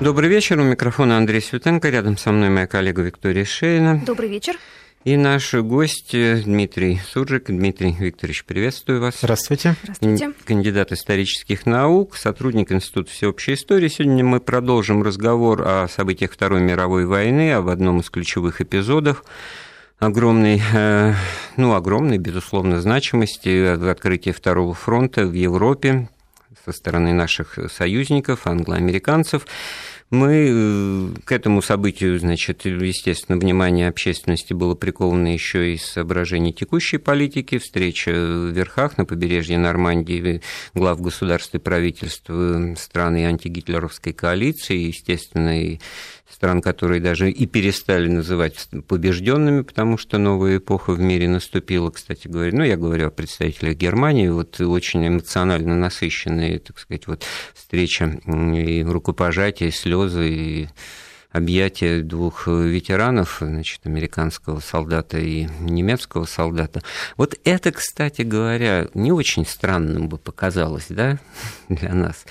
Добрый вечер. У микрофона Андрей Светенко. Рядом со мной моя коллега Виктория Шейна. Добрый вечер. И наш гость Дмитрий Суржик. Дмитрий Викторович, приветствую вас. Здравствуйте. Здравствуйте. Кандидат исторических наук, сотрудник Института всеобщей истории. Сегодня мы продолжим разговор о событиях Второй мировой войны, об одном из ключевых эпизодов огромной, э, ну, огромной, безусловно, значимости открытия Второго фронта в Европе со стороны наших союзников, англоамериканцев. Мы э, к этому событию, значит, естественно, внимание общественности было приковано еще из соображений текущей политики, встреча в верхах на побережье Нормандии глав государств и правительств э, страны антигитлеровской коалиции, естественно, и стран, которые даже и перестали называть побежденными, потому что новая эпоха в мире наступила, кстати говоря. Ну, я говорю о представителях Германии, вот очень эмоционально насыщенные, так сказать, вот встреча и рукопожатие, и слезы, и объятия двух ветеранов, значит, американского солдата и немецкого солдата. Вот это, кстати говоря, не очень странным бы показалось, да, для нас.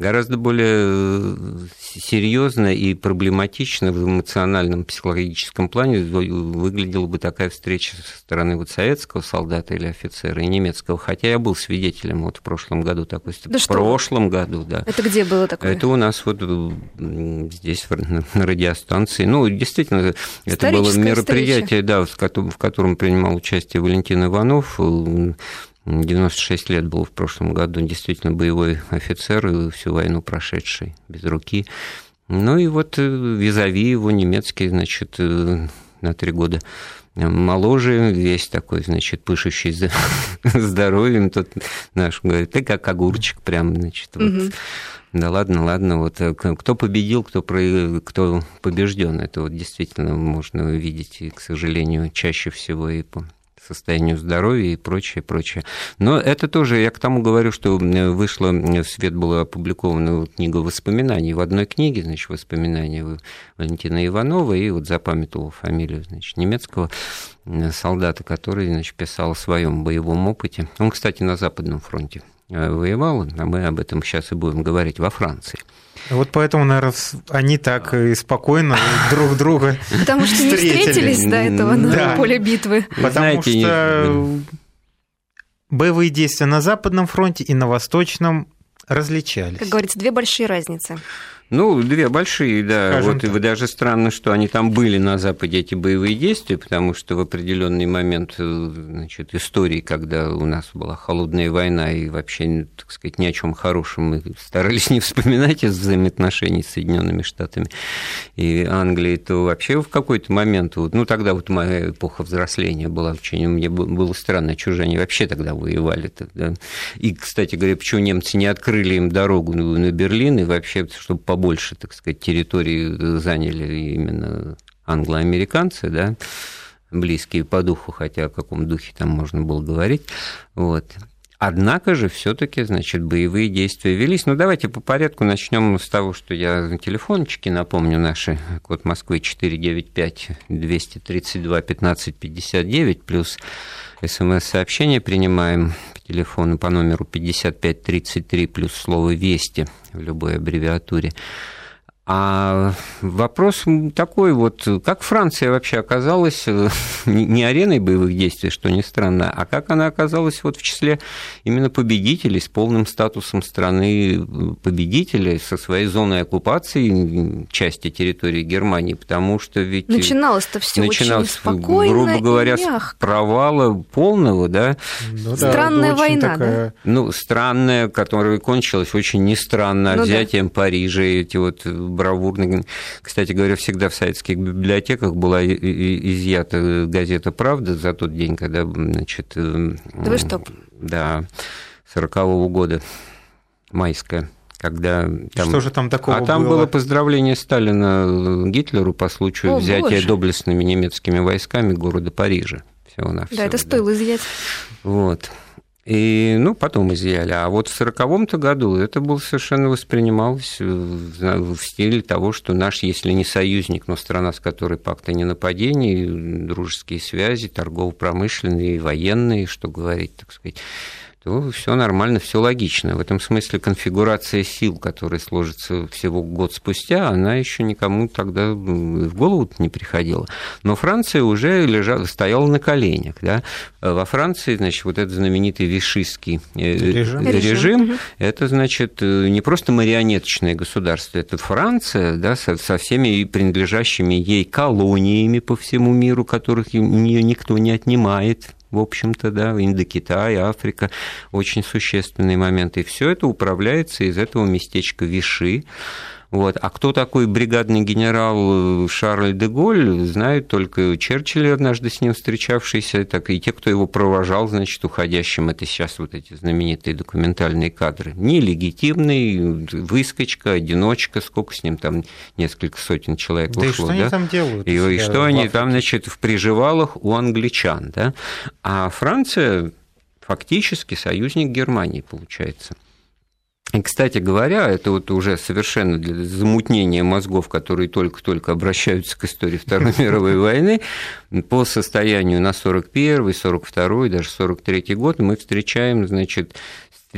Гораздо более серьезно и проблематично в эмоциональном, психологическом плане выглядела бы такая встреча со стороны вот советского солдата или офицера и немецкого. Хотя я был свидетелем вот в прошлом году такой да в прошлом году, да. Это где было такое? Это у нас вот здесь на радиостанции. Ну, действительно, это было мероприятие, да, в котором принимал участие Валентин Иванов. 96 лет был в прошлом году, действительно боевой офицер, и всю войну прошедший без руки. Ну и вот э, визави его немецкий, значит, э, на три года моложе, весь такой, значит, пышущий здоровьем. Тот наш говорит, ты как огурчик прям, значит, вот. Угу. Да ладно, ладно, вот э, кто победил, кто, про... кто побежден, это вот действительно можно увидеть, и, к сожалению, чаще всего и по состоянию здоровья и прочее, прочее. Но это тоже, я к тому говорю, что вышла, в свет была опубликована книга воспоминаний. В одной книге, значит, воспоминания Валентина Иванова, и вот запамятовал фамилию, значит, немецкого солдата, который, значит, писал о своем боевом опыте. Он, кстати, на Западном фронте воевал, а мы об этом сейчас и будем говорить во Франции. Вот поэтому, наверное, они так и спокойно друг друга Потому что не встретились до этого на поле битвы. Потому что боевые действия на Западном фронте и на Восточном различались. Как говорится, две большие разницы. Ну, две большие, да. Скажем вот так. даже странно, что они там были на Западе, эти боевые действия, потому что в определенный момент э, значит, истории, когда у нас была холодная война, и вообще, так сказать, ни о чем хорошем мы старались не вспоминать из взаимоотношений с Соединенными Штатами и Англией, то вообще в какой-то момент, вот, ну, тогда вот моя эпоха взросления была очень, мне было странно, чужие они вообще тогда воевали. Тогда. И, кстати говоря, почему немцы не открыли им дорогу на Берлин, и вообще, чтобы побольше, так сказать, территории заняли именно англоамериканцы, да, близкие по духу, хотя о каком духе там можно было говорить. Вот. Однако же все-таки, значит, боевые действия велись. Ну, давайте по порядку начнем с того, что я на телефончике напомню наши. Код Москвы 495 232 1559 плюс смс-сообщение принимаем телефону по номеру 5533 плюс слово «Вести» в любой аббревиатуре. А вопрос такой вот, как Франция вообще оказалась э, не ареной боевых действий, что не странно, а как она оказалась вот в числе именно победителей с полным статусом страны победителя со своей зоной оккупации части территории Германии, потому что ведь... Начиналось-то все начиналось, очень спокойно грубо говоря, с провала полного, да? Ну, да странная война, такая... да? Ну, странная, которая кончилась очень нестранно ну, взятием да. Парижа, эти вот бравурно. Кстати говоря, всегда в советских библиотеках была изъята газета «Правда» за тот день, когда, значит... Э, да вы что? Да, 40-го года, майская когда там... Что же там такого А там было? было поздравление Сталина Гитлеру по случаю О, взятия боже. доблестными немецкими войсками города Парижа. Всего на да, это стоило изъять. Вот. И, ну, потом изъяли. А вот в сороковом-то году это было совершенно воспринималось в стиле того, что наш, если не союзник, но страна, с которой пакта не нападений, дружеские связи, торгово-промышленные, военные, что говорить, так сказать, то все нормально, все логично. В этом смысле конфигурация сил, которая сложится всего год спустя, она еще никому тогда в голову не приходила. Но Франция уже лежала, стояла на коленях. Да? Во Франции, значит, вот этот знаменитый вишистский э, режим, режим это, значит, не просто марионеточное государство, это Франция да, со, со всеми принадлежащими ей колониями по всему миру, которых у нее никто не отнимает, в общем-то, да, Индокитай, Африка, очень существенные моменты. И все это управляется из этого местечка Виши. Вот. А кто такой бригадный генерал э, Шарль де Голь, знают только Черчилль, однажды с ним встречавшийся, так и те, кто его провожал, значит, уходящим. Это сейчас вот эти знаменитые документальные кадры. Нелегитимный, выскочка, одиночка, сколько с ним там, несколько сотен человек да ушло. И что да? они там делают? И, и что они там, значит, в приживалах у англичан, да? А Франция фактически союзник Германии, получается. И, кстати говоря, это вот уже совершенно для замутнения мозгов, которые только-только обращаются к истории Второй мировой войны, по состоянию на 41 42 даже 43 год мы встречаем, значит,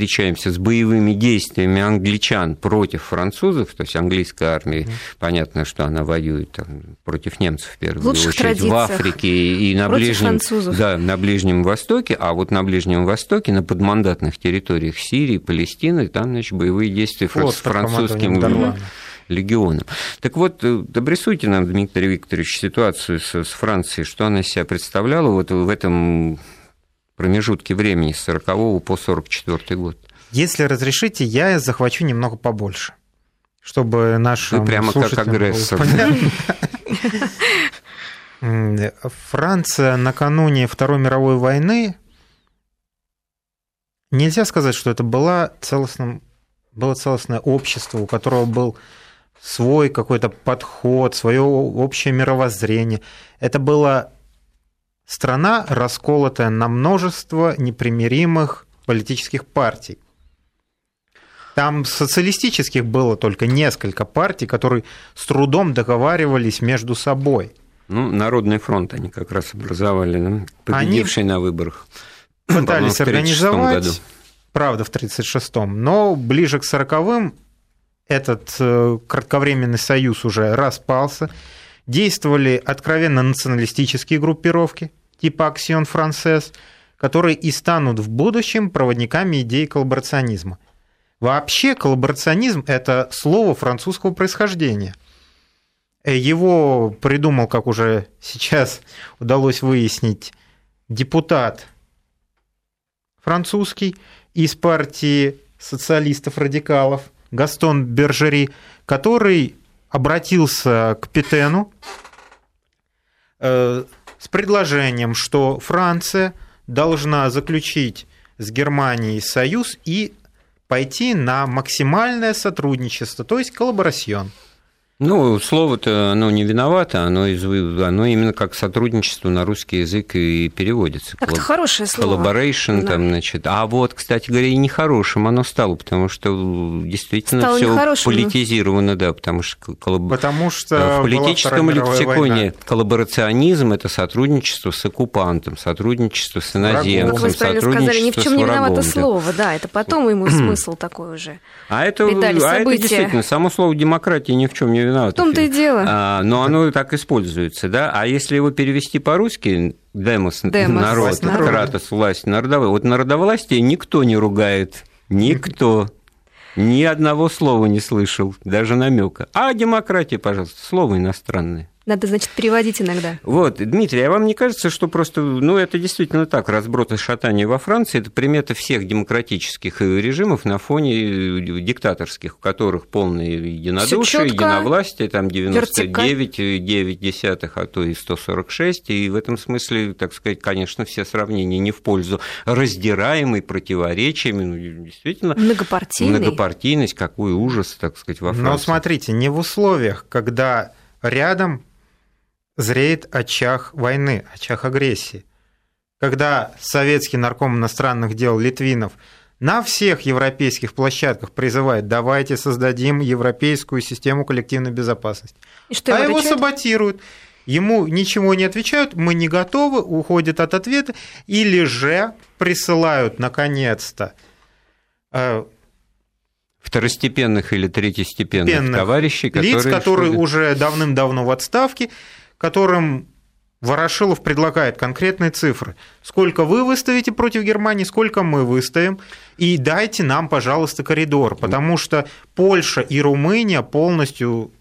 встречаемся с боевыми действиями англичан против французов, то есть английская армия, понятно, что она воюет там, против немцев в первую Лучших очередь в Африке и на Ближнем, да, на Ближнем Востоке, а вот на Ближнем Востоке, на подмандатных территориях Сирии, Палестины, там, значит, боевые действия вот, с французским легионом. Так вот, э, обрисуйте нам, Дмитрий Викторович, ситуацию с, с Францией, что она себя представляла вот в этом промежутке времени с 40 по 44 год. Если разрешите, я захвачу немного побольше, чтобы нашим Вы прямо как агрессор. Франция накануне Второй мировой войны нельзя сказать, что это было целостным, было целостное общество, у которого был свой какой-то подход, свое общее мировоззрение. Это было страна, расколотая на множество непримиримых политических партий. Там социалистических было только несколько партий, которые с трудом договаривались между собой. Ну, Народный фронт они как раз образовали, да? победивший они на выборах. Пытались организовать, году. правда, в 1936-м, но ближе к 40-м этот э, кратковременный союз уже распался. Действовали откровенно националистические группировки – типа Аксион Францесс, которые и станут в будущем проводниками идеи коллаборационизма. Вообще коллаборационизм – это слово французского происхождения. Его придумал, как уже сейчас удалось выяснить, депутат французский из партии социалистов-радикалов Гастон Бержери, который обратился к Петену э, с предложением, что Франция должна заключить с Германией союз и пойти на максимальное сотрудничество, то есть коллаборацион. Ну, слово-то оно не виновато, оно, из, оно именно как сотрудничество на русский язык и переводится. Так это хорошее слово. Collaboration, да. там, значит. А вот, кстати говоря, и нехорошим оно стало, потому что действительно все политизировано, да, потому что, коллаб... потому что в политическом лексиконе коллаборационизм это сотрудничество с оккупантом, сотрудничество с иноземцем, Как вы правильно сказали, ни в чем не виновато слово, да, это потом ему смысл такой уже. А это, а это действительно, само слово демократия ни в чем не виновато виноват. В том-то и дело. А, но оно так используется, да. А если его перевести по-русски, демос, демос народ, власть кратос, власть народовая. Вот народовластие никто не ругает, никто. Ни одного слова не слышал, даже намека. А демократия, пожалуйста, слово иностранное. Надо, значит, переводить иногда. Вот, Дмитрий, а вам не кажется, что просто, ну, это действительно так, разброд и шатание во Франции, это примета всех демократических режимов на фоне э, диктаторских, у которых полное единодушие, единовластие, там 99,9 десятых, а то и 146, и в этом смысле, так сказать, конечно, все сравнения не в пользу раздираемой противоречиями, ну, действительно. Многопартийный. Многопартийность, какой ужас, так сказать, во Франции. Но смотрите, не в условиях, когда рядом зреет очаг войны, очаг агрессии. Когда советский нарком иностранных дел Литвинов на всех европейских площадках призывает, давайте создадим европейскую систему коллективной безопасности. И что а его, его саботируют. ему ничего не отвечают, мы не готовы, уходят от ответа, или же присылают наконец-то э, второстепенных или третьестепенных товарищей, которые... Лиц, которые уже давным-давно в отставке, которым Ворошилов предлагает конкретные цифры. Сколько вы выставите против Германии, сколько мы выставим. И дайте нам, пожалуйста, коридор, потому что Польша и Румыния полностью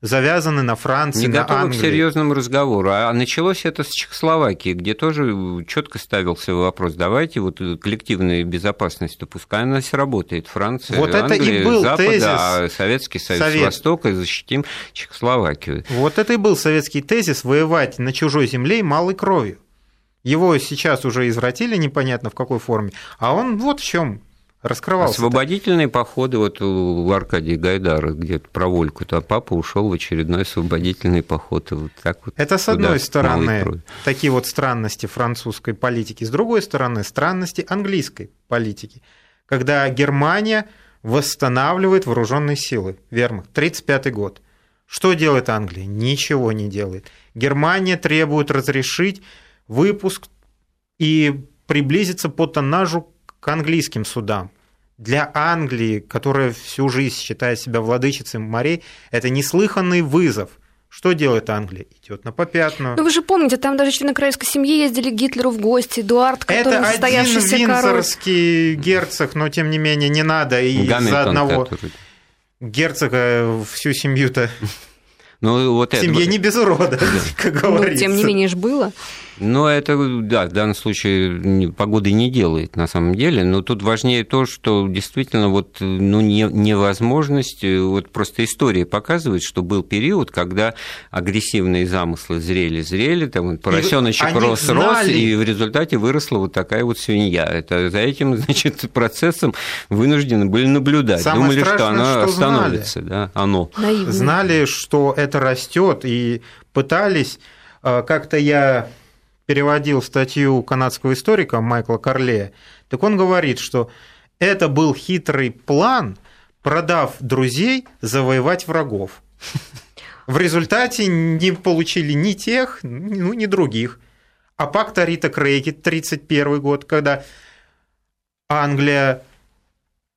завязаны на Франции, не на готовы Англии. к серьезному разговору. А началось это с Чехословакии, где тоже четко ставился вопрос: давайте вот коллективная безопасность, пускай она работает. Франция, вот Англия, это и был Запад, тезис. а Советский Союз Совет. Востока, защитим Чехословакию. Вот это и был советский тезис воевать на чужой земле и малой кровью. Его сейчас уже извратили непонятно в какой форме, а он вот в чем раскрывался. Освободительные походы вот у Аркадия Гайдара, где-то про Вольку, то папа ушел в очередной освободительный поход. И вот так вот Это с одной стороны такие вот странности французской политики, с другой стороны странности английской политики, когда Германия восстанавливает вооруженные силы, вермахт, 1935 год. Что делает Англия? Ничего не делает. Германия требует разрешить выпуск и приблизиться по тоннажу к английским судам. Для Англии, которая всю жизнь считает себя владычицей морей, это неслыханный вызов. Что делает Англия? Идет на попятную. Ну вы же помните, там даже члены королевской семьи ездили к Гитлеру в гости, Эдуард, который Это один винзорский король. герцог, но тем не менее не надо и за одного который... герцога всю семью-то ну, вот в семье это... не без урода, как говорится. Ну, тем не менее, же было. Но это, да, в данном случае погоды не делает на самом деле, но тут важнее то, что действительно вот, ну, не, невозможность, э, вот просто история показывает, что был период, когда агрессивные замыслы зрели-зрели, там поросеночек рос-рос, и в результате выросла вот такая вот свинья. Это за этим, значит, процессом вынуждены были наблюдать. Самое Думали, страшное, что оно что остановится, знали. да, оно. Наивно. Знали, что это растет, и пытались э, как-то я переводил статью канадского историка Майкла Карлея, так он говорит, что это был хитрый план, продав друзей, завоевать врагов. В результате не получили ни тех, ну, ни других. А пакт Рита Крейги, 1931 год, когда Англия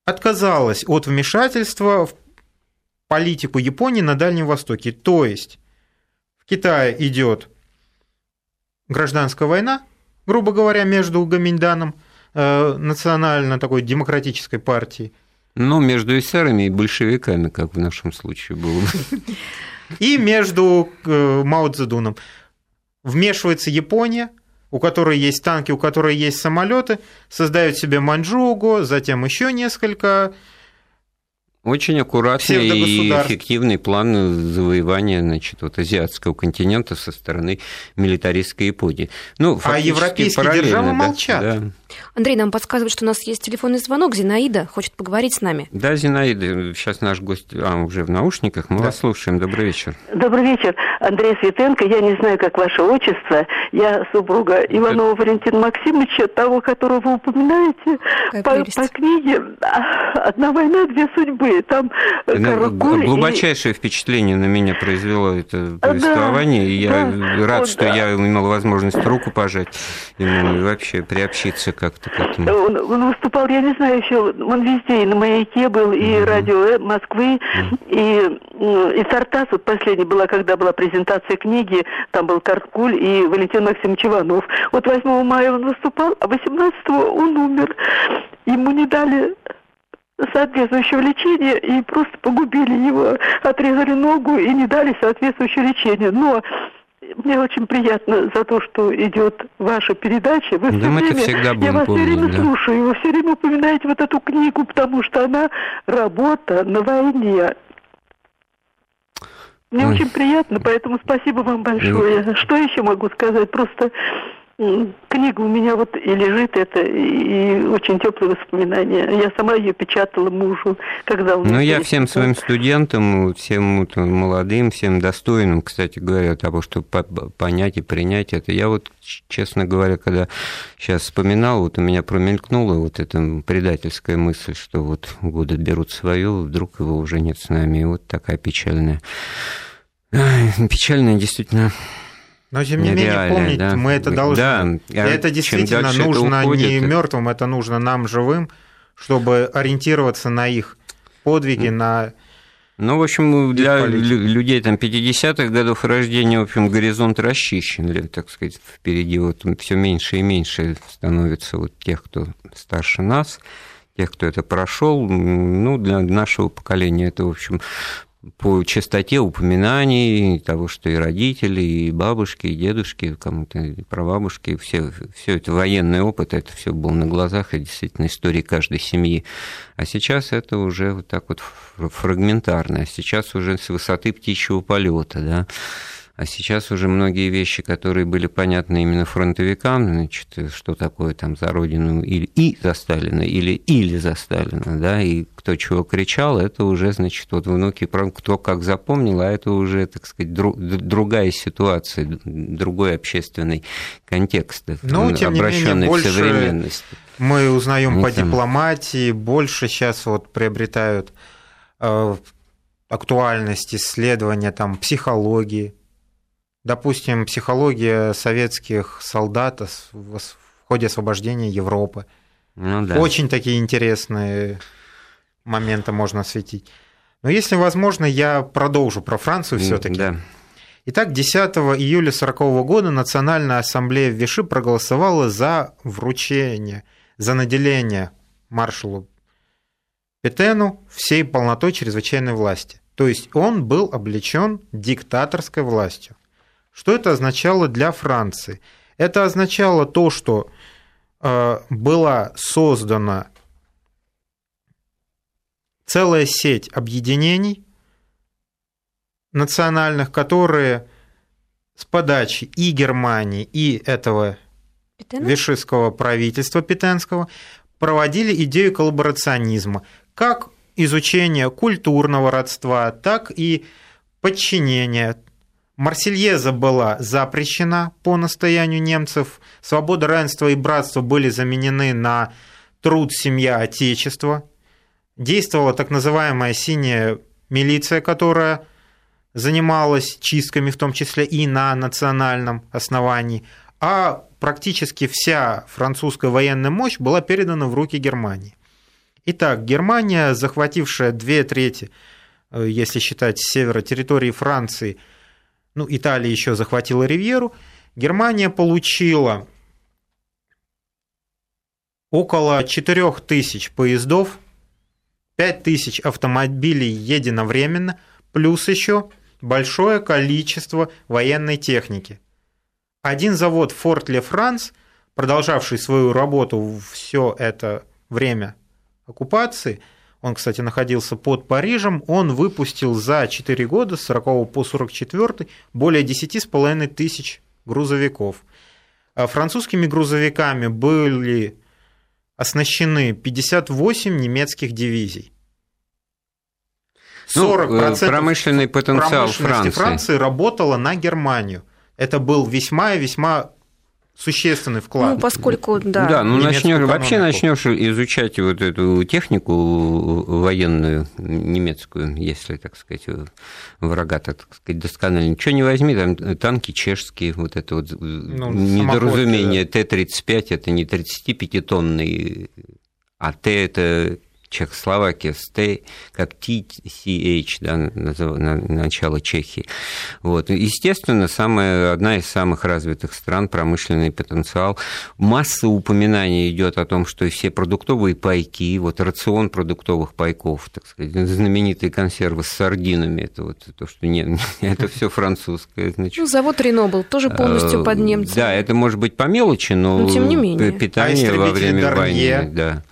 отказалась от вмешательства в политику Японии на Дальнем Востоке. То есть в Китае идет гражданская война, грубо говоря, между Гаминьданом, э, национально такой демократической партией. Ну, между эсерами и большевиками, как в нашем случае было. И между э, Мао Цзэдуном. Вмешивается Япония, у которой есть танки, у которой есть самолеты, создают себе Маньчжугу, затем еще несколько очень аккуратный и эффективный план завоевания значит, вот, азиатского континента со стороны милитаристской Японии. Ну, а европейские державы да, молчат. Да. Андрей, нам подсказывает, что у нас есть телефонный звонок. Зинаида хочет поговорить с нами. Да, Зинаида, сейчас наш гость а, уже в наушниках. Мы да. вас слушаем. Добрый вечер. Добрый вечер. Андрей Светенко. Я не знаю, как ваше отчество. Я супруга Это... Иванова Валентина Максимовича, того, которого вы упоминаете по, по книге «Одна война, две судьбы». Там Каракуль Глубочайшее и... впечатление на меня произвело это повествование. Да, и я да, рад, вот, что да. я имел возможность руку пожать ему и вообще приобщиться как-то к этому? Он, он выступал, я не знаю еще, он везде, и на «Маяке» был, и угу. радио э, Москвы, угу. и, и «Тартас», вот последняя была, когда была презентация книги, там был Карткуль и Валентин Максимович Иванов. Вот 8 мая он выступал, а 18 он умер. Ему не дали соответствующего лечения и просто погубили его, отрезали ногу и не дали соответствующего лечения. Но мне очень приятно за то, что идет ваша передача. Вы да, мы время, всегда будем я вас помнить, все время да. слушаю, вы все время упоминаете вот эту книгу, потому что она работа на войне. Мне Ой. очень приятно, поэтому спасибо вам большое. Ну... Что еще могу сказать? Просто Книга у меня вот и лежит это, и очень теплые воспоминания. Я сама ее печатала мужу, когда он... Ну, я всем своим студентам, всем молодым, всем достойным, кстати говоря, того, чтобы понять и принять это. Я вот, честно говоря, когда сейчас вспоминал, вот у меня промелькнула вот эта предательская мысль, что вот годы берут свое, вдруг его уже нет с нами. И вот такая печальная, печальная действительно Но тем не менее, помните, да? мы это должны. Да, и это действительно нужно это уходит, не мертвым, это нужно нам живым, чтобы ориентироваться на их подвиги, на ну, в общем, для людей там 50-х годов рождения, в общем, горизонт расчищен, так сказать, впереди вот все меньше и меньше становится вот тех, кто старше нас, тех, кто это прошел. Ну, для нашего поколения это, в общем, по частоте упоминаний того, что и родители, и бабушки, и дедушки, кому-то и прабабушки, все, все это военный опыт, это все было на глазах, и действительно истории каждой семьи. А сейчас это уже вот так вот фрагментарно, а сейчас уже с высоты птичьего полета, да, а сейчас уже многие вещи, которые были понятны именно фронтовикам, значит, что такое там за Родину или и за Сталина, или или за Сталина, да, и кто чего кричал, это уже, значит, вот внуки, кто как запомнил, а это уже, так сказать, другая ситуация, другой общественный контекст, ну, тем обращенный не менее, в современность. Мы узнаем по там... дипломатии, больше сейчас вот приобретают э, актуальность исследования там психологии, допустим, психология советских солдат в ходе освобождения Европы. Ну, да. Очень такие интересные моменты можно осветить. Но если возможно, я продолжу про Францию все-таки. Да. Итак, 10 июля 1940 года Национальная ассамблея в Виши проголосовала за вручение, за наделение маршалу Петену всей полнотой чрезвычайной власти. То есть он был облечен диктаторской властью. Что это означало для Франции? Это означало то, что э, была создана целая сеть объединений национальных, которые с подачи и Германии, и этого Петена? вишистского правительства Петенского проводили идею коллаборационизма, как изучение культурного родства, так и подчинения Марсельеза была запрещена по настоянию немцев. Свобода, равенство и братство были заменены на труд, семья, отечество. Действовала так называемая синяя милиция, которая занималась чистками, в том числе и на национальном основании. А практически вся французская военная мощь была передана в руки Германии. Итак, Германия, захватившая две трети, э, если считать севера территории Франции – ну, Италия еще захватила Ривьеру, Германия получила около 4000 поездов, 5000 автомобилей единовременно, плюс еще большое количество военной техники. Один завод Форт Ле Франс, продолжавший свою работу все это время оккупации – он, кстати, находился под Парижем, он выпустил за 4 года, с 40 по 44, более 10,5 тысяч грузовиков. А французскими грузовиками были оснащены 58 немецких дивизий. 40% ну, э, промышленный потенциал Франции. Франции работало на Германию. Это был весьма и весьма существенный вклад. Ну, поскольку, да. Да, ну начнешь, вообще начнешь изучать вот эту технику военную немецкую, если, так сказать, врага, так сказать, досконально. Ничего не возьми, там танки чешские, вот это вот ну, недоразумение. Т-35 это не 35-тонный, а Т это Чехословакия, Ст, как TCH, да, на, начало Чехии. Вот. Естественно, самая, одна из самых развитых стран, промышленный потенциал. Масса упоминаний идет о том, что все продуктовые пайки, вот рацион продуктовых пайков, так сказать, знаменитые консервы с сардинами, это вот то, что не, это все французское. Значит. Ну, завод Рено был тоже полностью под немцами. Да, это может быть по мелочи, но, но тем не менее. питание а во время войны, да.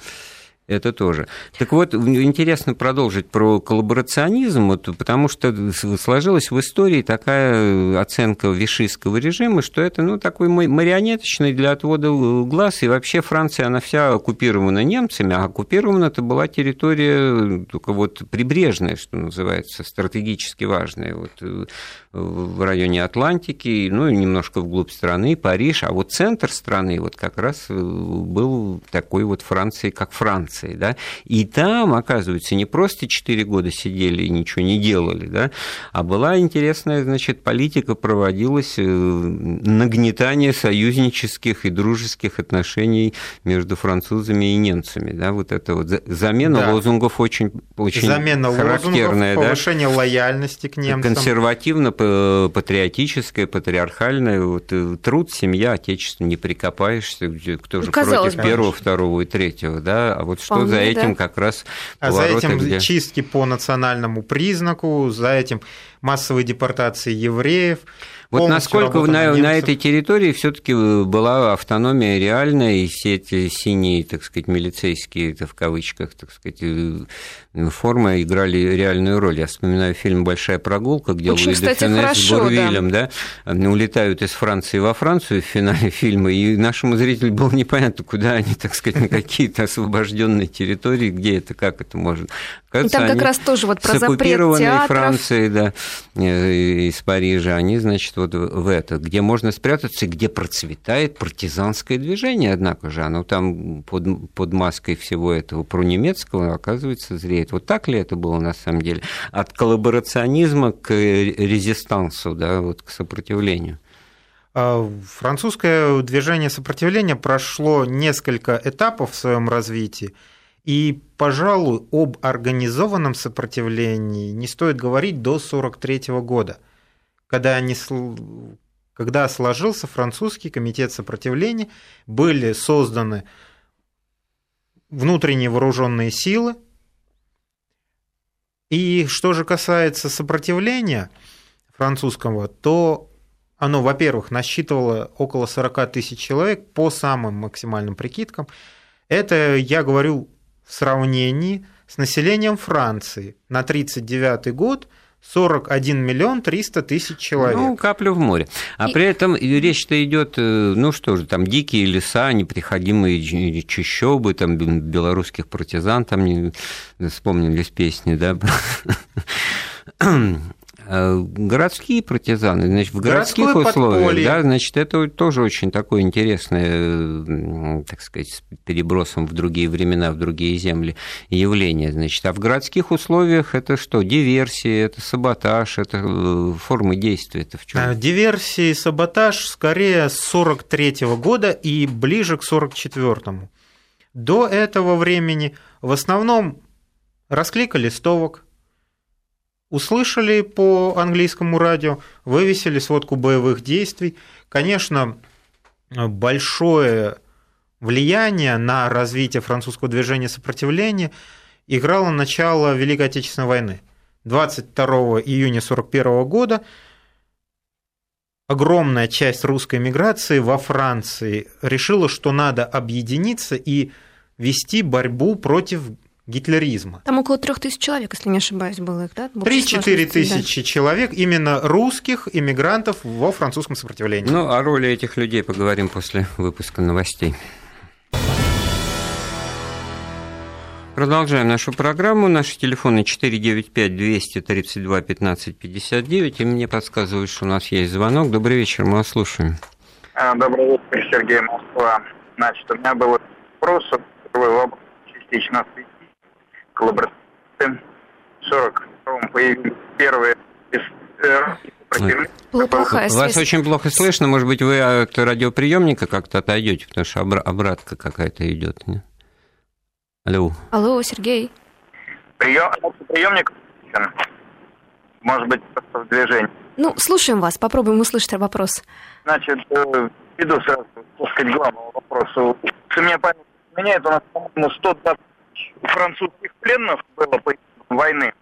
Это тоже. Так вот, интересно продолжить про коллаборационизм, вот, потому что сложилась в истории такая оценка вишистского режима, что это ну, такой марионеточный для отвода глаз, и вообще Франция, она вся оккупирована немцами, а оккупирована это была территория только вот прибрежная, что называется, стратегически важная, вот, э, в районе Атлантики, ну и немножко вглубь страны, Париж, а вот центр страны вот как раз э, был такой вот Франции, как Франции, да, и там, оказывается, не просто 4 года сидели и ничего не делали, да, а была интересная, значит, политика проводилась э, нагнетание союзнических и дружеских отношений между французами и немцами, да, вот это вот замена да. лозунгов очень, очень замена характерная, лозунгов, повышение да? лояльности к немцам. Консервативно-патриотическое, патриархальное, вот, э, труд, семья, отечество, не прикопаешься, кто же Казалось против бы. первого, второго и третьего, да, а вот что Вполне, за этим да. как раз А за этим где... чистки по национальному признаку, за этим массовые депортации евреев, вот насколько на, на этой территории все-таки была автономия реальная, и все эти синие, так сказать, милицейские, это в кавычках, так сказать, э, формы играли реальную роль. Я вспоминаю фильм «Большая прогулка», где Очень, Луи де Финес с Бурвилем да. Да, улетают из Франции во Францию в финале фильма, и нашему зрителю было непонятно, куда они, так сказать, на какие-то освобожденные территории, где это, как это может. Кажется, и там как раз тоже вот про запрет театров. Франции, да, э, из Парижа, они, значит, вот в это, где можно спрятаться, где процветает партизанское движение, однако же, оно там под, под маской всего этого пронемецкого, оказывается, зреет. Вот так ли это было на самом деле? От коллаборационизма к резистансу, да, вот к сопротивлению. А, французское движение сопротивления прошло несколько этапов в своем развитии, и, пожалуй, об организованном сопротивлении не стоит говорить до 1943 года – когда, они, когда сложился французский комитет сопротивления, были созданы внутренние вооруженные силы. И что же касается сопротивления французского, то оно, во-первых, насчитывало около 40 тысяч человек по самым максимальным прикидкам. Это я говорю в сравнении с населением Франции на 1939 год – 41 миллион 300 тысяч человек. Ну, каплю в море. А и... при этом речь-то идет, э, ну что же, там дикие леса, непроходимые чащобы, там белорусских партизан, там не вспомнились песни, да, Э, городские партизаны, значит, в городских Городское условиях, подполье. да, значит, это тоже очень такое интересное, так сказать, с перебросом в другие времена, в другие земли явление, значит, а в городских условиях это что, диверсия, это саботаж, это э, формы действия, это в чем? А, диверсия и саботаж скорее с 43 -го года и ближе к 44-му. До этого времени в основном расклейка листовок, услышали по английскому радио, вывесили сводку боевых действий. Конечно, большое влияние на развитие французского движения сопротивления играло начало Великой Отечественной войны. 22 июня 1941 года огромная часть русской миграции во Франции решила, что надо объединиться и вести борьбу против гитлеризма. Там около трех тысяч человек, если не ошибаюсь, было их, да? Три-четыре тысячи да. человек, именно русских иммигрантов во французском сопротивлении. Ну, о роли этих людей поговорим после выпуска новостей. Продолжаем нашу программу. Наши телефоны 495-232-1559. И мне подсказывают, что у нас есть звонок. Добрый вечер, мы вас слушаем. А, добрый вечер, Сергей Москва. Значит, у меня был вопрос, первый вопрос частично коллаборации. В 42-м появились первые Плохо, Вас очень плохо слышно. Может быть, вы от радиоприемника как-то отойдете, потому что обратка какая-то идет. Алло. Алло, Сергей. Прием, приемник, может быть, просто в движении. Ну, слушаем вас, попробуем услышать вопрос. Значит, э, иду сразу, так сказать, главному вопросу. Если меня память меняет, у нас, по-моему, 120 французских пленных было по войны.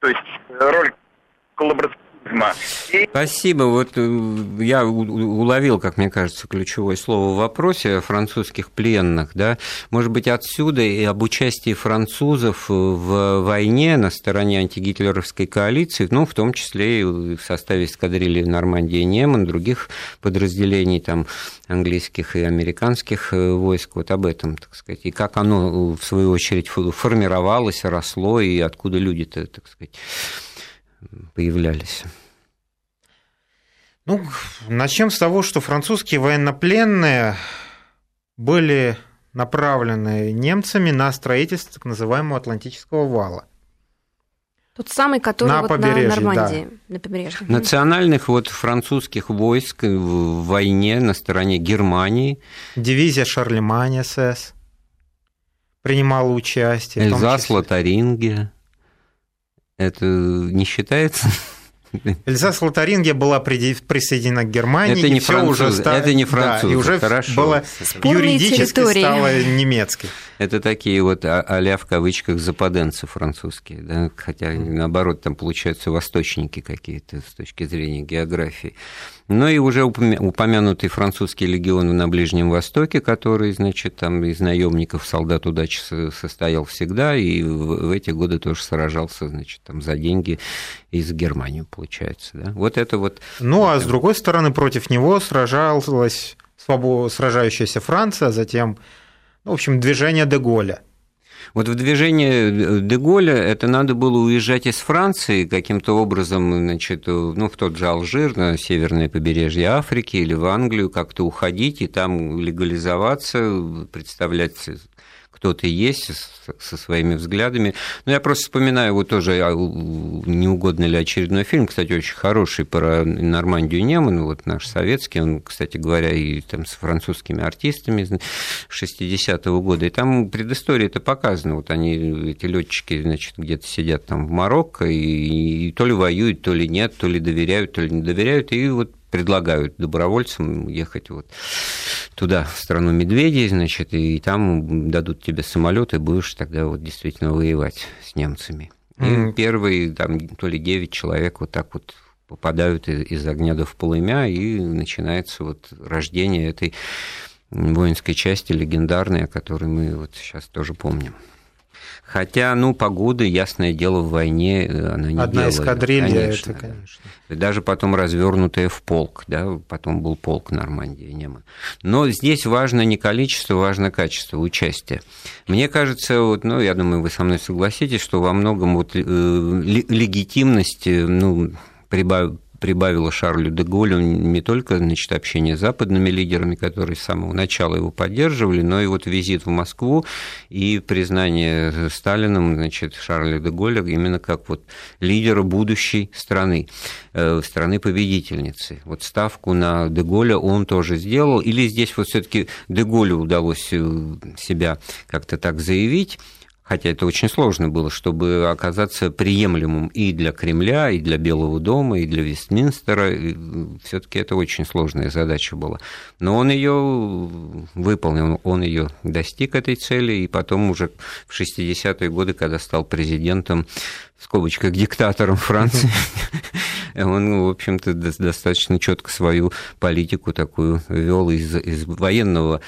То есть роль коллаборационизма Спасибо. Вот э, я уловил, как мне кажется, ключевое слово в вопросе французских пленных. Да? Может быть, отсюда и об участии французов в войне на стороне антигитлеровской коалиции, ну, в том числе и в составе эскадрильи Нормандии и Неман, других подразделений там, английских и американских э, войск. Вот об этом, так сказать. И как оно, в свою очередь, формировалось, росло, и откуда люди-то, так сказать, появлялись? Ну, начнем с того, что французские военнопленные были направлены немцами на строительство так называемого Атлантического вала. Тот самый, который на вот побережье, на Нормандии, да. на побережье. Национальных вот французских войск в войне на стороне Германии. Дивизия Шарлемань СС принимала участие. Эльзас, Лотарингия. Это не считается? Эльзас Лотарингия была присоединена к Германии, это не все уже стало, это не француз, да, и уже хорошо. было юридически территории. стало немецкой. Это такие вот а в кавычках западенцы французские, да? хотя наоборот там получаются восточники какие-то с точки зрения географии. Но и уже упомянутый французский легион на Ближнем Востоке, который, значит, там из наемников солдат удачи состоял всегда, и в эти годы тоже сражался, значит, там за деньги из Германии, получается. Да? Вот это вот... Ну, а с другой стороны, против него сражалась сражающаяся Франция, затем, ну, в общем, движение Деголя. Вот в движении Деголя это надо было уезжать из Франции каким-то образом, значит, ну, в тот же Алжир, на северное побережье Африки или в Англию, как-то уходить и там легализоваться, представлять кто ты есть со своими взглядами. Но я просто вспоминаю вот тоже, а, не угодно ли очередной фильм, кстати, очень хороший про Нормандию Неман, вот наш советский, он, кстати говоря, и там с французскими артистами 60-го года. И там предыстория это показана. Вот они, эти летчики, значит, где-то сидят там в Марокко, и, и то ли воюют, то ли нет, то ли доверяют, то ли не доверяют. И вот предлагают добровольцам ехать вот туда, в страну медведей, значит, и там дадут тебе самолет, и будешь тогда вот действительно воевать с немцами. И mm. первые там то ли 9 человек вот так вот попадают из, из огня до в полымя, и начинается вот рождение этой воинской части легендарной, о которой мы вот сейчас тоже помним. Хотя, ну, погода, ясное дело, в войне э, она не Одна делала. эскадрилья, конечно, это, конечно. Даже потом развернутая в полк, да, потом был полк Нормандии, Нема. Но здесь важно не количество, важно качество участия. Мне кажется, вот, ну, я думаю, вы со мной согласитесь, что во многом вот, э, легитимность, ну, прибав прибавило Шарлю де Голлю не только значит, общение с западными лидерами, которые с самого начала его поддерживали, но и вот визит в Москву и признание Сталином значит, Шарля де Голля именно как вот лидера будущей страны, э, страны-победительницы. Вот ставку на де Голля он тоже сделал, или здесь вот все таки де Голлю удалось э, себя как-то так заявить, хотя это очень сложно было, чтобы оказаться приемлемым и для Кремля, и для Белого дома, и для Вестминстера. Все-таки это очень сложная задача была. Но он ее выполнил, он ее достиг этой цели, и потом уже в 60-е годы, когда стал президентом, в скобочках диктатором Франции, он, в общем-то, достаточно четко свою политику такую вел из, из военного...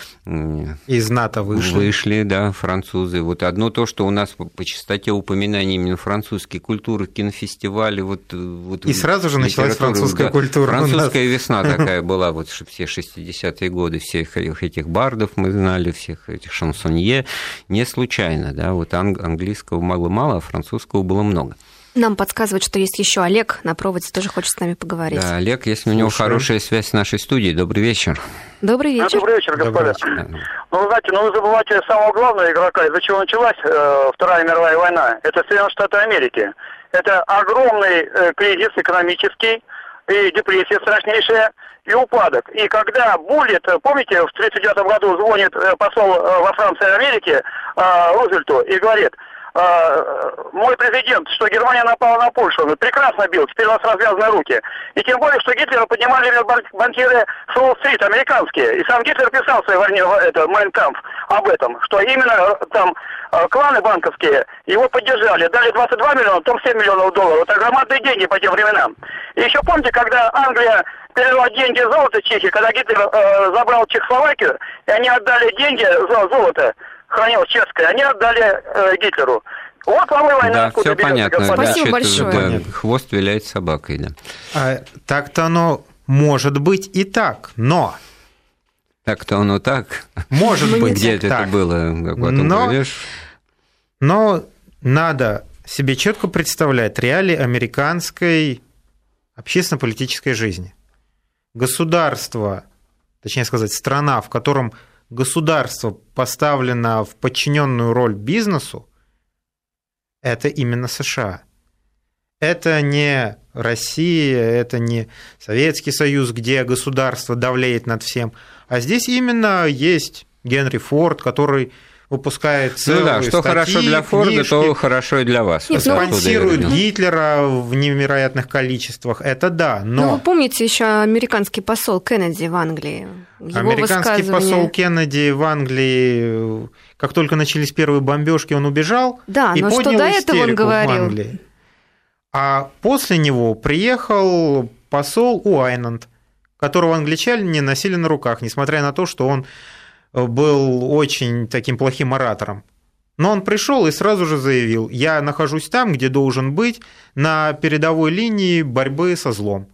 Из НАТО вышли. Вышли, да, французы. Вот одно то, что у нас по, частоте упоминаний именно французской культуры, кинофестивали, вот... вот И сразу же началась французская да, культура. Французская весна такая была, вот все 60-е годы, всех этих бардов мы знали, всех этих шансонье, не случайно, да, вот английского мало-мало, а французского было много. Нам подсказывают, что есть еще Олег на проводе, тоже хочет с нами поговорить. Да, Олег, если у него Слушаю. хорошая связь с нашей студией, добрый вечер. Добрый вечер. Добрый вечер, господа. Добрый вечер. Ну, вы знаете, ну вы забывайте самого главного игрока, из-за чего началась э, Вторая мировая война. Это Соединенные Штаты Америки. Это огромный э, кризис экономический и депрессия страшнейшая и упадок. И когда Буллет, помните, в 1939 году звонит э, посол э, во Франции и Америке э, Рузвельту и говорит, э, мой президент, что Германия напала на Польшу. Он прекрасно бил, теперь у нас развязаны руки. И тем более, что Гитлера поднимали банкиры с Уолл-стрит, американские. И сам Гитлер писал в своей войне, это, Майнкамп, об этом, что именно э, там э, кланы банковские его поддержали. Дали 22 миллиона, потом 7 миллионов долларов. Это громадные деньги по тем временам. И еще помните, когда Англия перевела деньги золота Чехии, когда Гитлер э, забрал Чехословакию, и они отдали деньги за золото, хранилось чешское, они отдали э, Гитлеру. Вот вам и война. Да, все понятно. Спасибо да, большое. Да, хвост виляет собакой, да. А, так-то оно может быть и так, но... Так-то оно так. Может быть, где это было, как но, но надо себе четко представлять реалии американской общественно-политической жизни. Государство, точнее сказать, страна, в котором государство поставлено в подчиненную роль бизнесу, это именно США. Это не Россия, это не Советский Союз, где государство давляет над всем, а здесь именно есть Генри Форд, который выпускает целые Ну да, что статьи, хорошо для Форда, книжки, то хорошо и для вас. Нет, ну, спонсирует Гитлера в невероятных количествах, это да, но... Ну, вы помните еще американский посол Кеннеди в Англии? Его Американский посол Кеннеди в Англии, как только начались первые бомбежки, он убежал да, и но поднял что до этого он говорил? в Англии. А после него приехал посол Уайнанд, которого англичане носили на руках, несмотря на то, что он был очень таким плохим оратором. Но он пришел и сразу же заявил, я нахожусь там, где должен быть, на передовой линии борьбы со злом.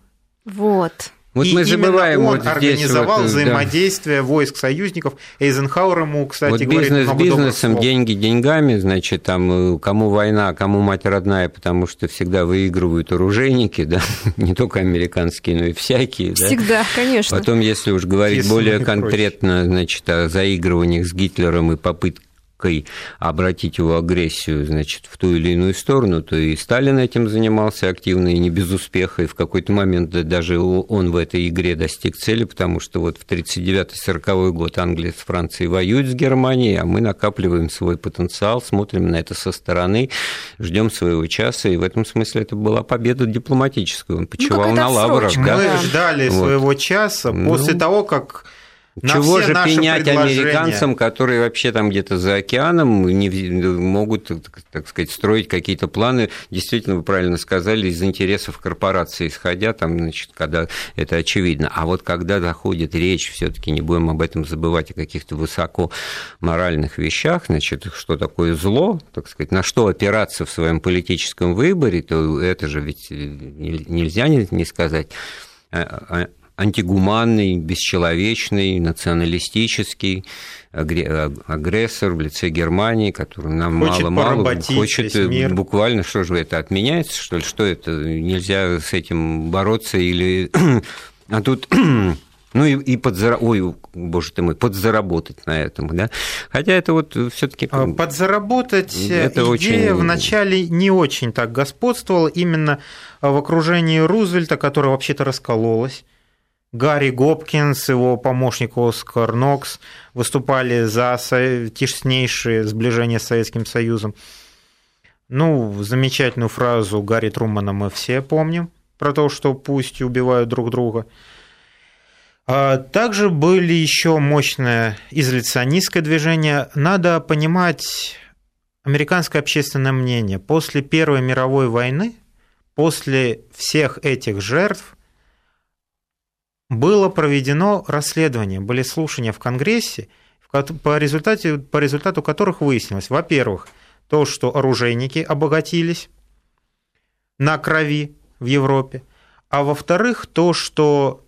Вот. Вот и мы забываем он вот организовал вот, взаимодействие да. войск союзников. Эйзенхауэр ему, кстати, вот говорит бизнес много бизнесом, деньги деньгами, значит, там кому война, кому мать родная, потому что всегда выигрывают оружейники, да, не только американские, но и всякие. Всегда, да? конечно. Потом, если уж говорить Кислый более конкретно, значит, о заигрываниях с Гитлером и попытках попыткой обратить его агрессию, значит, в ту или иную сторону, то и Сталин этим занимался активно и не без успеха, и в какой-то момент даже он в этой игре достиг цели, потому что вот в 1939-1940 год Англия с Францией воюют с Германией, а мы накапливаем свой потенциал, смотрим на это со стороны, ждем своего часа, и в этом смысле это была победа дипломатическая, он ну, почивал ну, на лаврах. Да? Мы ждали вот. своего часа ну, после того, как на Чего же пенять американцам, которые вообще там где-то за океаном не могут, так сказать, строить какие-то планы, действительно, вы правильно сказали, из интересов корпорации исходя, там, значит, когда это очевидно. А вот когда доходит речь, все таки не будем об этом забывать, о каких-то высоко моральных вещах, значит, что такое зло, так сказать, на что опираться в своем политическом выборе, то это же ведь нельзя не сказать. А, а, антигуманный, бесчеловечный, националистический агрессор в лице Германии, который нам мало-мало хочет мир. буквально, что же это отменяется, что ли, что это, нельзя с этим бороться или... А тут ну и, и подзара... Ой, боже ты мой, подзаработать на этом, да? Хотя это вот все таки а Подзаработать это идея очень... вначале не очень так господствовала, именно в окружении Рузвельта, которая вообще-то раскололась. Гарри Гопкинс, его помощник Оскар Нокс выступали за теснейшее сближение с Советским Союзом. Ну, замечательную фразу Гарри Трумана мы все помним про то, что пусть убивают друг друга. А также были еще мощное изоляционистское движение. Надо понимать американское общественное мнение. После Первой мировой войны, после всех этих жертв, было проведено расследование, были слушания в Конгрессе, по, результате, по результату которых выяснилось, во-первых, то, что оружейники обогатились на крови в Европе, а во-вторых, то, что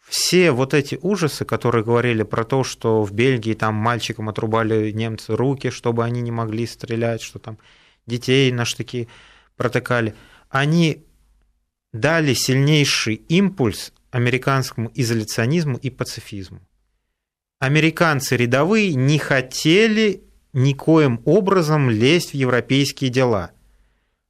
все вот эти ужасы, которые говорили про то, что в Бельгии там мальчикам отрубали немцы руки, чтобы они не могли стрелять, что там детей на штыки протыкали, они дали сильнейший импульс американскому изоляционизму и пацифизму. Американцы рядовые не хотели никоим образом лезть в европейские дела –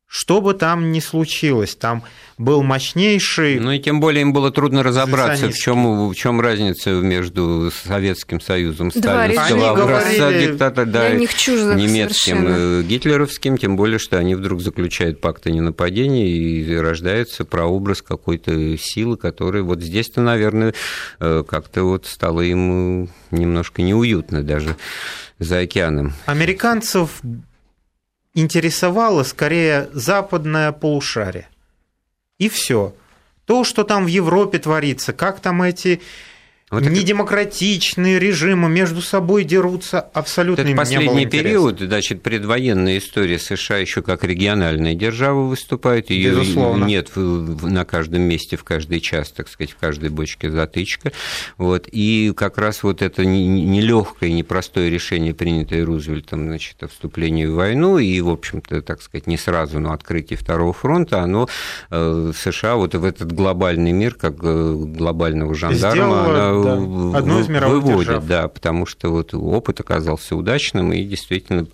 что бы там ни случилось, там был мощнейший... Ну и тем более им было трудно разобраться, в чем, в чем разница между Советским Союзом сталинского образца диктата, да, немецким, совершенно. гитлеровским, тем более, что они вдруг заключают пакт о ненападении и рождается прообраз какой-то силы, которая вот здесь-то, наверное, э, как-то вот стало им немножко неуютно даже за океаном. Американцев интересовало скорее западное полушарие. И все. То, что там в Европе творится, как там эти вот Недемократичные это... режимы между собой дерутся абсолютно Это последний период, значит, предвоенная история США еще как региональная держава выступает. Ее нет на каждом месте, в каждый час, так сказать, в каждой бочке затычка. Вот. И как раз вот это нелегкое, непростое решение, принятое Рузвельтом, значит, о вступлении в войну, и, в общем-то, так сказать, не сразу, но открытие второго фронта, оно э, США вот в этот глобальный мир, как э, глобального жандарма, Сделала да. Одну из мировых выводит, держав. да, потому что вот опыт оказался удачным и действительно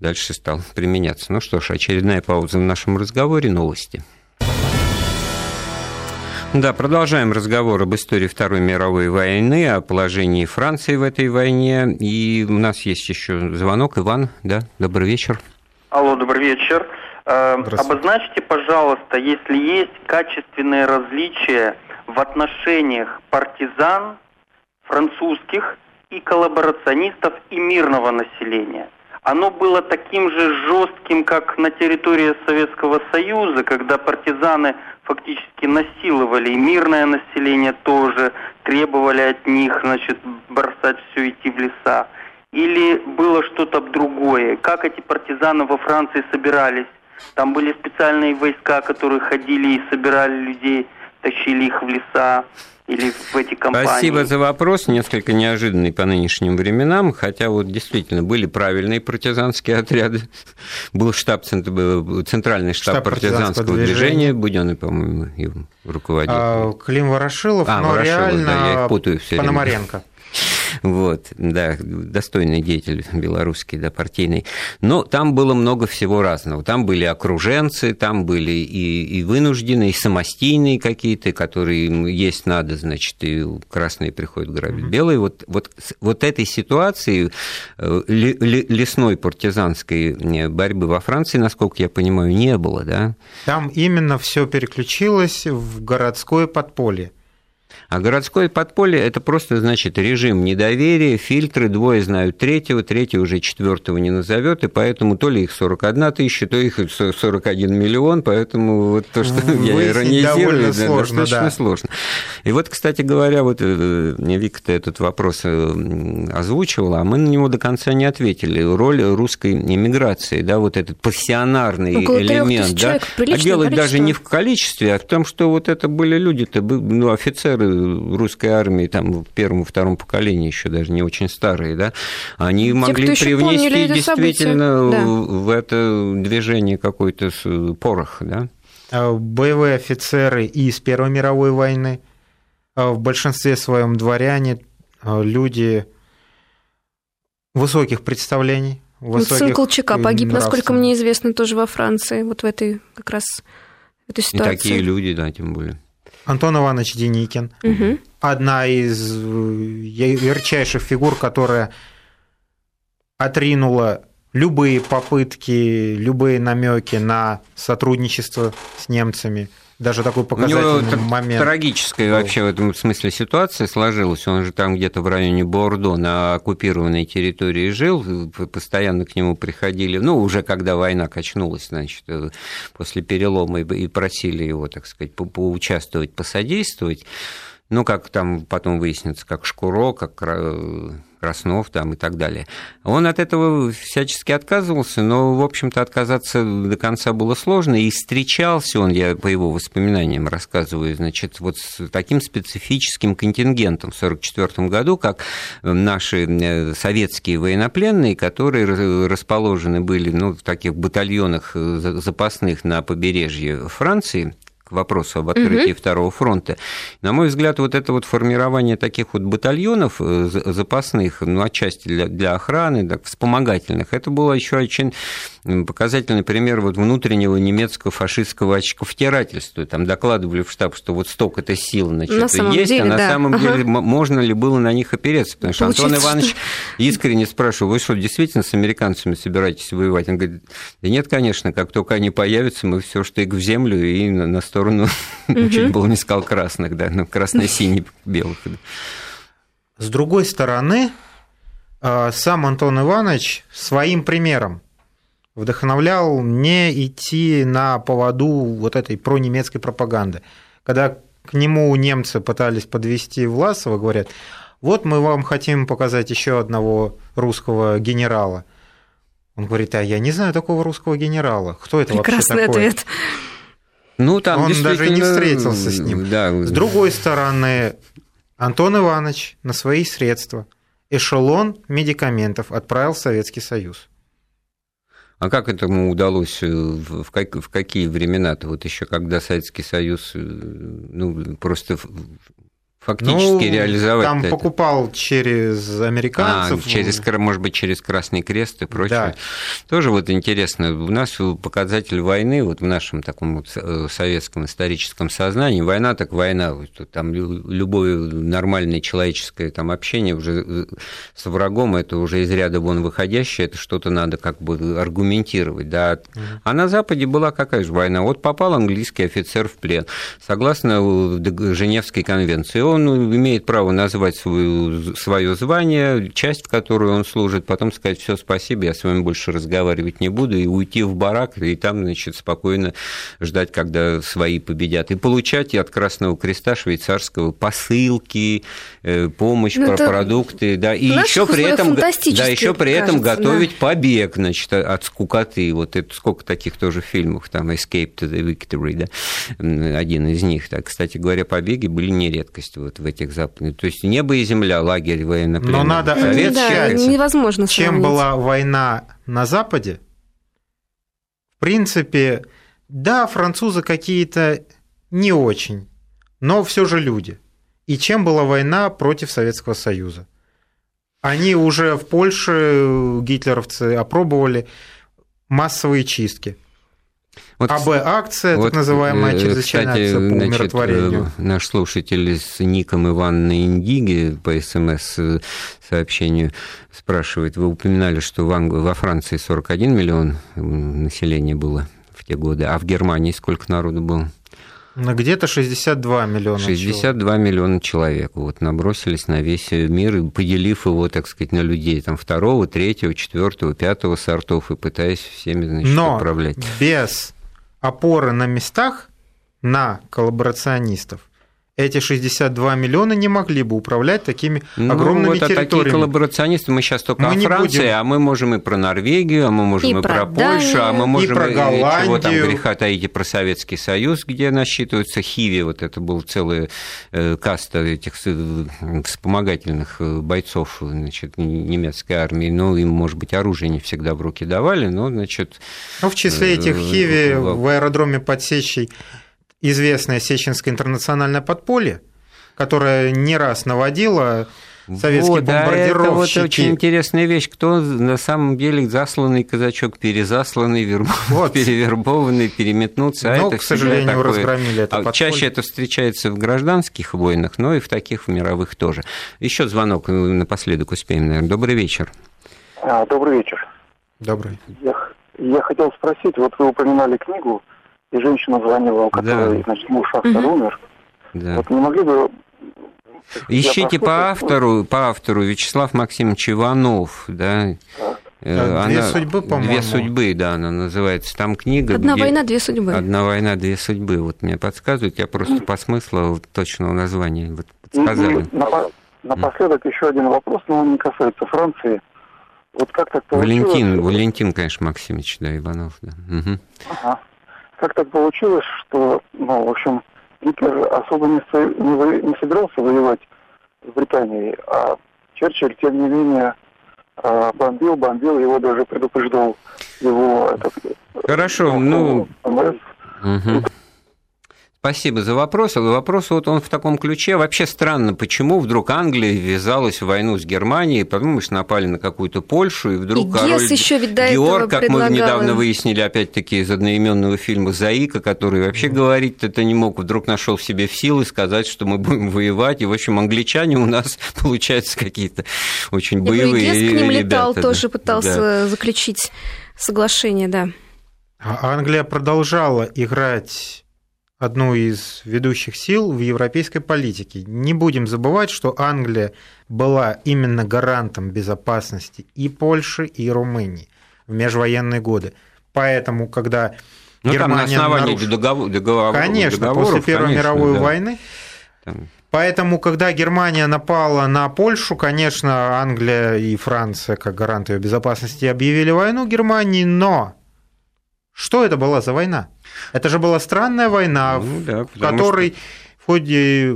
дальше стал применяться. Ну что ж, очередная пауза в нашем разговоре, новости. Да, продолжаем разговор об истории Второй мировой войны, о положении Франции в этой войне. И у нас есть еще звонок. Иван, да, добрый вечер. Алло, добрый вечер. Э, обозначьте, пожалуйста, если есть качественные различия в отношениях партизан, французских и коллаборационистов и мирного населения. Оно было таким же жестким, как на территории Советского Союза, когда партизаны фактически насиловали и мирное население тоже, требовали от них, значит, бросать все, идти в леса. Или было что-то другое? Как эти партизаны во Франции собирались? Там были специальные войска, которые ходили и собирали людей, тащили их в леса или в эти компании? Спасибо за вопрос, несколько неожиданный по нынешним временам, хотя вот действительно были правильные партизанские отряды. Был штаб, центральный штаб, штаб партизанского движения, Буденный, по-моему, руководитель. А, Клим Ворошилов, а, но Ворошилов, реально да, я их путаю все Пономаренко. Время. Вот, да, достойный деятель белорусский, да, партийный. Но там было много всего разного. Там были окруженцы, там были и, и вынужденные, и самостийные какие-то, которые есть надо, значит, и красные приходят грабить белые. Вот, вот, вот этой ситуации э, лесной партизанской э, борьбы во Франции, насколько я понимаю, не было, да? Там именно все переключилось в городское подполье. А городское подполье – это просто, значит, режим недоверия, фильтры, двое знают третьего, третий уже четвертого не назовет, и поэтому то ли их 41 тысяча, то их 41 миллион, поэтому вот то, что я иронизирую, да, сложно, достаточно да. сложно. И вот, кстати говоря, вот э, Вика-то этот вопрос э, озвучивала, а мы на него до конца не ответили. Роль русской иммиграции, да, вот этот пассионарный Около элемент, да, а дело даже не в количестве, а в том, что вот это были люди-то, ну, офицеры русской армии, там, в первом, втором поколении еще даже не очень старые, да, они Те, могли привнести действительно да. в это движение какой-то порох, да. А боевые офицеры из Первой мировой войны, а в большинстве своем дворяне, а люди высоких представлений, высоких Сын Колчака погиб, насколько мне известно, тоже во Франции, вот в этой как раз в этой ситуации. И такие люди, да, тем более. Антон Иванович Деникин. Угу. Одна из э, ярчайших фигур, которая отринула любые попытки, любые намеки на сотрудничество с немцами – даже такой показательный У него момент. Трагическая был. вообще в этом смысле ситуация сложилась. Он же там где-то в районе Бордо на оккупированной территории жил, постоянно к нему приходили, ну, уже когда война качнулась, значит, э, после перелома и просили его, так сказать, поучаствовать, посодействовать. Ну, как там потом выяснится, как Шкуро, как э, Краснов там и так далее. Он от этого всячески отказывался, но, в общем-то, отказаться до конца было сложно, и встречался он, я по его воспоминаниям рассказываю, значит, вот с таким специфическим контингентом в 1944 году, как наши э, советские военнопленные, которые расположены были ну, в таких батальонах э, запасных на побережье Франции, вопросу об открытии угу. Второго фронта. На мой взгляд, вот это вот формирование таких вот батальонов э, запасных, ну, отчасти для, для охраны, так, вспомогательных, это было еще очень показательный пример вот внутреннего немецкого фашистского очковтирательства. Там докладывали в штаб, что вот столько-то сил значит, на есть, деле, а на да. самом ага. деле можно ли было на них опереться? Потому что Получится, Антон Иванович что... искренне спрашивал, вы что, действительно с американцами собираетесь воевать? Он говорит, да нет, конечно, как только они появятся, мы все штык в землю и на сторону, угу. чуть было не сказал красных, да, ну, красно-синий, белых. С другой стороны, а, сам Антон Иванович своим примером вдохновлял не идти на поводу вот этой пронемецкой пропаганды. Когда к нему немцы пытались подвести Власова, говорят, вот мы вам хотим показать еще одного русского генерала. Он говорит, а я не знаю такого русского генерала. Кто это Прекрасный вообще такой? ответ. Ну, там Он даже не встретился с ним. Да. С другой стороны, Антон Иванович на свои средства эшелон медикаментов отправил в Советский Союз. А как этому удалось, э, в, как, в какие времена-то, вот еще когда Советский Союз, э, ну, просто фактически ну, реализовать. Там это. покупал через американцев. А, через, может быть, через Красный Крест и прочее. Да. Тоже вот интересно, у нас показатель войны, вот в нашем таком вот э, советском историческом сознании, война так война, там любое нормальное человеческое там общение уже э, с врагом, это уже из ряда вон выходящее, это что-то надо как бы аргументировать, да. А на Западе была какая же война? Вот попал английский офицер в плен, согласно э, Женевской конвенции, он имеет право назвать свою, свое звание, часть, в которой он служит, потом сказать, все, спасибо, я с вами больше разговаривать не буду, и уйти в барак, и там, значит, спокойно ждать, когда свои победят. И получать и от Красного Креста швейцарского посылки, э, помощь, ну, продукты, да, и еще при этом, да, еще при этом кажется, готовить да. побег, значит, от скукоты. Вот это сколько таких тоже фильмов, там, Escape to the Victory, да, один из них. Так, кстати говоря, побеги были не редкостью вот в этих западных. То есть небо и земля, лагерь военно-пленных. Но надо отмечать, да, невозможно чем сравнить. была война на Западе. В принципе, да, французы какие-то не очень, но все же люди. И чем была война против Советского Союза? Они уже в Польше, гитлеровцы, опробовали массовые чистки. Вот, АБ-акция, вот, так называемая, э, чрезвычайная кстати, акция по значит, умиротворению. Э, наш слушатель с ником Ивановна Индиги по СМС-сообщению спрашивает, вы упоминали, что в Англии, во Франции 41 миллион населения было в те годы, а в Германии сколько народу было? Ну, где-то 62 миллиона 62 человек. миллиона человек вот, набросились на весь мир, поделив его, так сказать, на людей там, второго, третьего, четвертого, пятого сортов и пытаясь всеми значит, Но управлять. без опоры на местах на коллаборационистов, эти 62 миллиона не могли бы управлять такими ну, огромными вот, территориями. А такие коллаборационисты, мы сейчас только мы о Франции, будем... а мы можем и про Норвегию, а мы можем и, и про, про Польшу, а мы можем и про Голландию. чего там греха таить, и про Советский Союз, где насчитываются Хиви, вот это был целая э, каста этих вспомогательных э, бойцов значит, немецкой армии, ну, им, может быть, оружие не всегда в руки давали, но, значит... Ну, в числе этих э, Хиви в аэродроме под Сечей известное Сеченское интернациональное подполье, которое не раз наводило советские вот, бомбардировщики. А это вот очень интересная вещь. Кто на самом деле засланный казачок, перезасланный, верб... вот. перевербованный, переметнуться. А но, это к сожалению, такое... разгромили это а Чаще это встречается в гражданских войнах, но и в таких в мировых тоже. Еще звонок напоследок успеем, наверное. Добрый вечер. А, добрый вечер. Добрый. Я, я хотел спросить, вот вы упоминали книгу и женщина звонила, у которой, да. значит, муж автор угу. умер. Да. Вот не могли бы Ищите по автору, по автору Вячеслав Максимович Иванов, да. Э, две она, судьбы, по-моему. Две судьбы, да, она называется. Там книга. Одна где... война, две судьбы. Одна война, две судьбы. Вот мне подсказывают, я просто по смыслу точного названия вот подсказали. И, на, напоследок еще один вопрос, но он не касается Франции. Вот как так получилось? Валентин, Валентин, конечно, Максимович, да, Иванов, да. Угу. Ага как так получилось, что, ну, в общем, Гитлер особо не, не, не собирался воевать с Британией, а Черчилль, тем не менее, а, бомбил, бомбил, его даже предупреждал его этот... Хорошо, ну... Угу. Спасибо за вопрос. Вопрос вот он в таком ключе. Вообще странно, почему вдруг Англия ввязалась в войну с Германией, мы напали на какую-то Польшу, и вдруг и король еще ведь до Георг, как мы недавно выяснили, опять-таки из одноименного фильма «Заика», который вообще mm говорить это не мог, вдруг нашел в себе силы сказать, что мы будем воевать. И, в общем, англичане у нас, получаются, какие-то очень боевые и к ним ребята. летал, да. тоже пытался да. заключить соглашение, да. А Англия продолжала играть одну из ведущих сил в европейской политике. Не будем забывать, что Англия была именно гарантом безопасности и Польши, и Румынии в межвоенные годы. Поэтому, когда ну, Германия там на основании наруш... договор, договор, Конечно, договоров, после Первой конечно, мировой да. войны. Там... Поэтому, когда Германия напала на Польшу, конечно, Англия и Франция, как гаранты ее безопасности, объявили войну Германии, но что это была за война? Это же была странная война, ну, да, в которой что... в ходе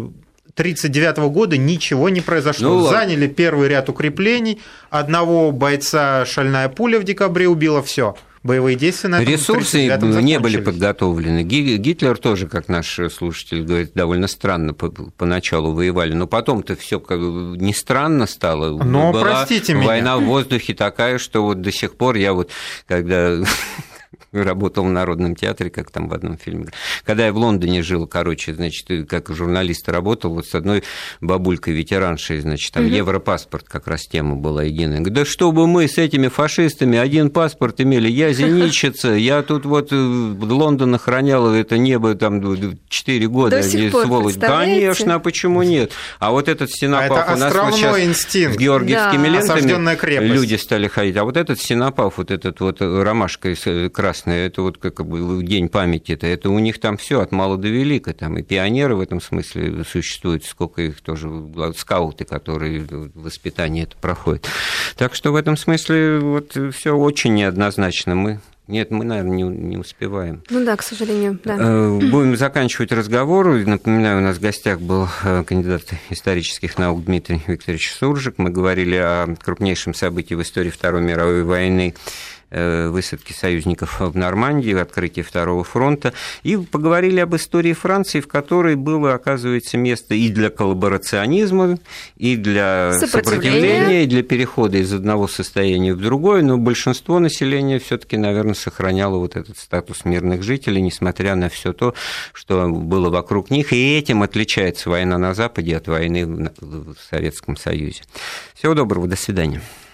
1939 года ничего не произошло. Ну, Заняли первый ряд укреплений, одного бойца шальная пуля в декабре убила, все. боевые действия на Ресурсы не были подготовлены. Гитлер тоже, как наш слушатель говорит, довольно странно поначалу воевали, но потом-то все как не странно стало. Но, Была простите война меня. Война в воздухе такая, что вот до сих пор я вот, когда работал в Народном театре, как там в одном фильме. Когда я в Лондоне жил, короче, значит, как журналист работал, вот с одной бабулькой ветераншей, значит, там угу. Европаспорт как раз тема была единая. Да чтобы мы с этими фашистами один паспорт имели, я зенитчица, я тут вот э, в Лондон охранял это небо там 4 года, До сих пор, сволочь. Конечно, а почему нет? А вот этот Синапав а у нас вот сейчас инстинкт. с георгиевскими да. лентами люди стали ходить, а вот этот Синапав, вот этот вот ромашка красная красное, это вот как бы день памяти, это, это у них там все от мала до велика, там и пионеры в этом смысле существуют, сколько их тоже, скауты, которые воспитание это проходят. Так что в этом смысле вот все очень неоднозначно. Мы нет, мы, наверное, не, не успеваем. Ну да, к сожалению, да. Э, будем заканчивать разговор. Напоминаю, у нас в гостях был э, кандидат исторических наук Дмитрий Викторович Суржик. Мы говорили о крупнейшем событии в истории Второй мировой войны высадки союзников в Нормандии, открытие Второго фронта, и поговорили об истории Франции, в которой было, оказывается, место и для коллаборационизма, и для сопротивления, и для перехода из одного состояния в другое, но большинство населения все таки наверное, сохраняло вот этот статус мирных жителей, несмотря на все то, что было вокруг них, и этим отличается война на Западе от войны в Советском Союзе. Всего доброго, до свидания.